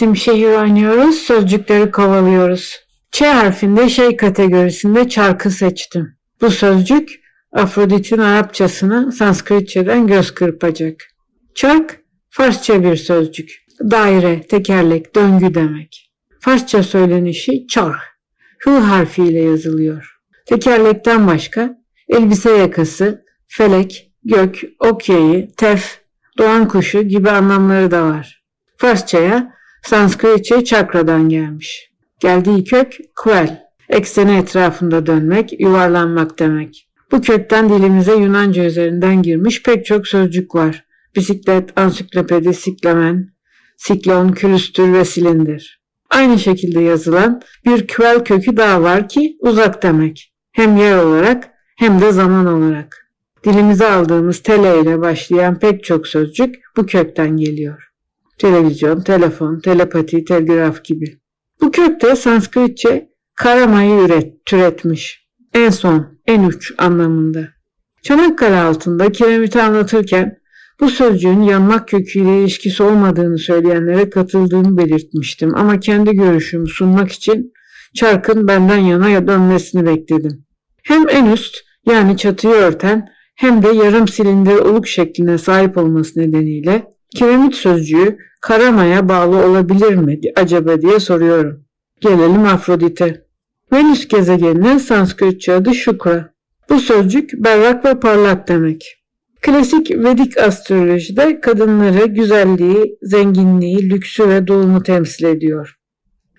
İsim şehir oynuyoruz, sözcükleri kovalıyoruz. Ç harfinde şey kategorisinde çarkı seçtim. Bu sözcük Afrodit'in Arapçasına Sanskritçeden göz kırpacak. Çark Farsça bir sözcük. Daire, tekerlek, döngü demek. Farsça söylenişi çarh. Hı harfiyle yazılıyor. Tekerlekten başka elbise yakası, felek, gök, ok yayı, tef, doğan kuşu gibi anlamları da var. Farsçaya Sanskritçe çakradan gelmiş. Geldiği kök kvel, ekseni etrafında dönmek, yuvarlanmak demek. Bu kökten dilimize Yunanca üzerinden girmiş pek çok sözcük var. Bisiklet, ansiklopedi, siklemen, siklon, külüstür ve silindir. Aynı şekilde yazılan bir kvel kökü daha var ki uzak demek. Hem yer olarak hem de zaman olarak. Dilimize aldığımız tele ile başlayan pek çok sözcük bu kökten geliyor. Televizyon, telefon, telepati, telgraf gibi. Bu kökte Sanskritçe karamayı üret, türetmiş. En son, en uç anlamında. Çanakkale altında kiremiti anlatırken bu sözcüğün yanmak köküyle ilişkisi olmadığını söyleyenlere katıldığımı belirtmiştim ama kendi görüşümü sunmak için çarkın benden yana dönmesini bekledim. Hem en üst yani çatıyı örten hem de yarım silindir oluk şekline sahip olması nedeniyle kiremit sözcüğü karamaya bağlı olabilir mi acaba diye soruyorum. Gelelim Afrodit'e. Venüs gezegeninin Sanskritçe adı Şukra. Bu sözcük berrak ve parlak demek. Klasik Vedik astrolojide kadınları güzelliği, zenginliği, lüksü ve doğumu temsil ediyor.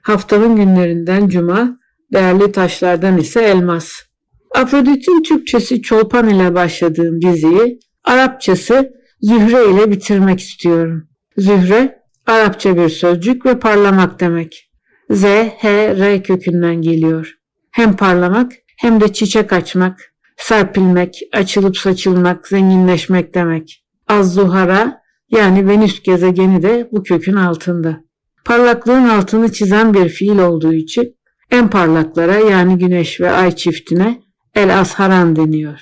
Haftanın günlerinden cuma, değerli taşlardan ise elmas. Afrodit'in Türkçesi Çolpan ile başladığım diziyi Arapçası Zühre ile bitirmek istiyorum. Zühre, Arapça bir sözcük ve parlamak demek. Z, H, R kökünden geliyor. Hem parlamak hem de çiçek açmak, serpilmek, açılıp saçılmak, zenginleşmek demek. Az-Zuhara yani Venüs gezegeni de bu kökün altında. Parlaklığın altını çizen bir fiil olduğu için en parlaklara yani güneş ve ay çiftine el asharan deniyor.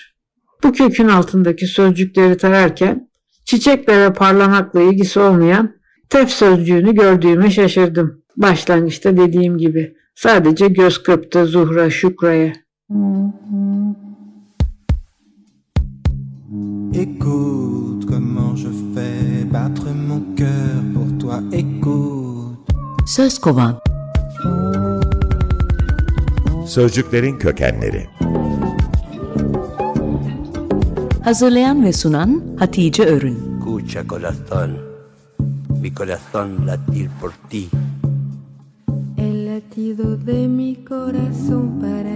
Bu kökün altındaki sözcükleri tararken çiçekle ve parlamakla ilgisi olmayan tef sözcüğünü gördüğüme şaşırdım. Başlangıçta dediğim gibi sadece göz kırptı Zuhra Şukra'ya. Écoute comment je fais battre mon cœur pour toi. Écoute. Söz kovan. Sözcüklerin kökenleri. Hazırlayan ve sunan Hatice Örün. Escucha corazón, mi corazón latir por ti. El latido de mi corazón para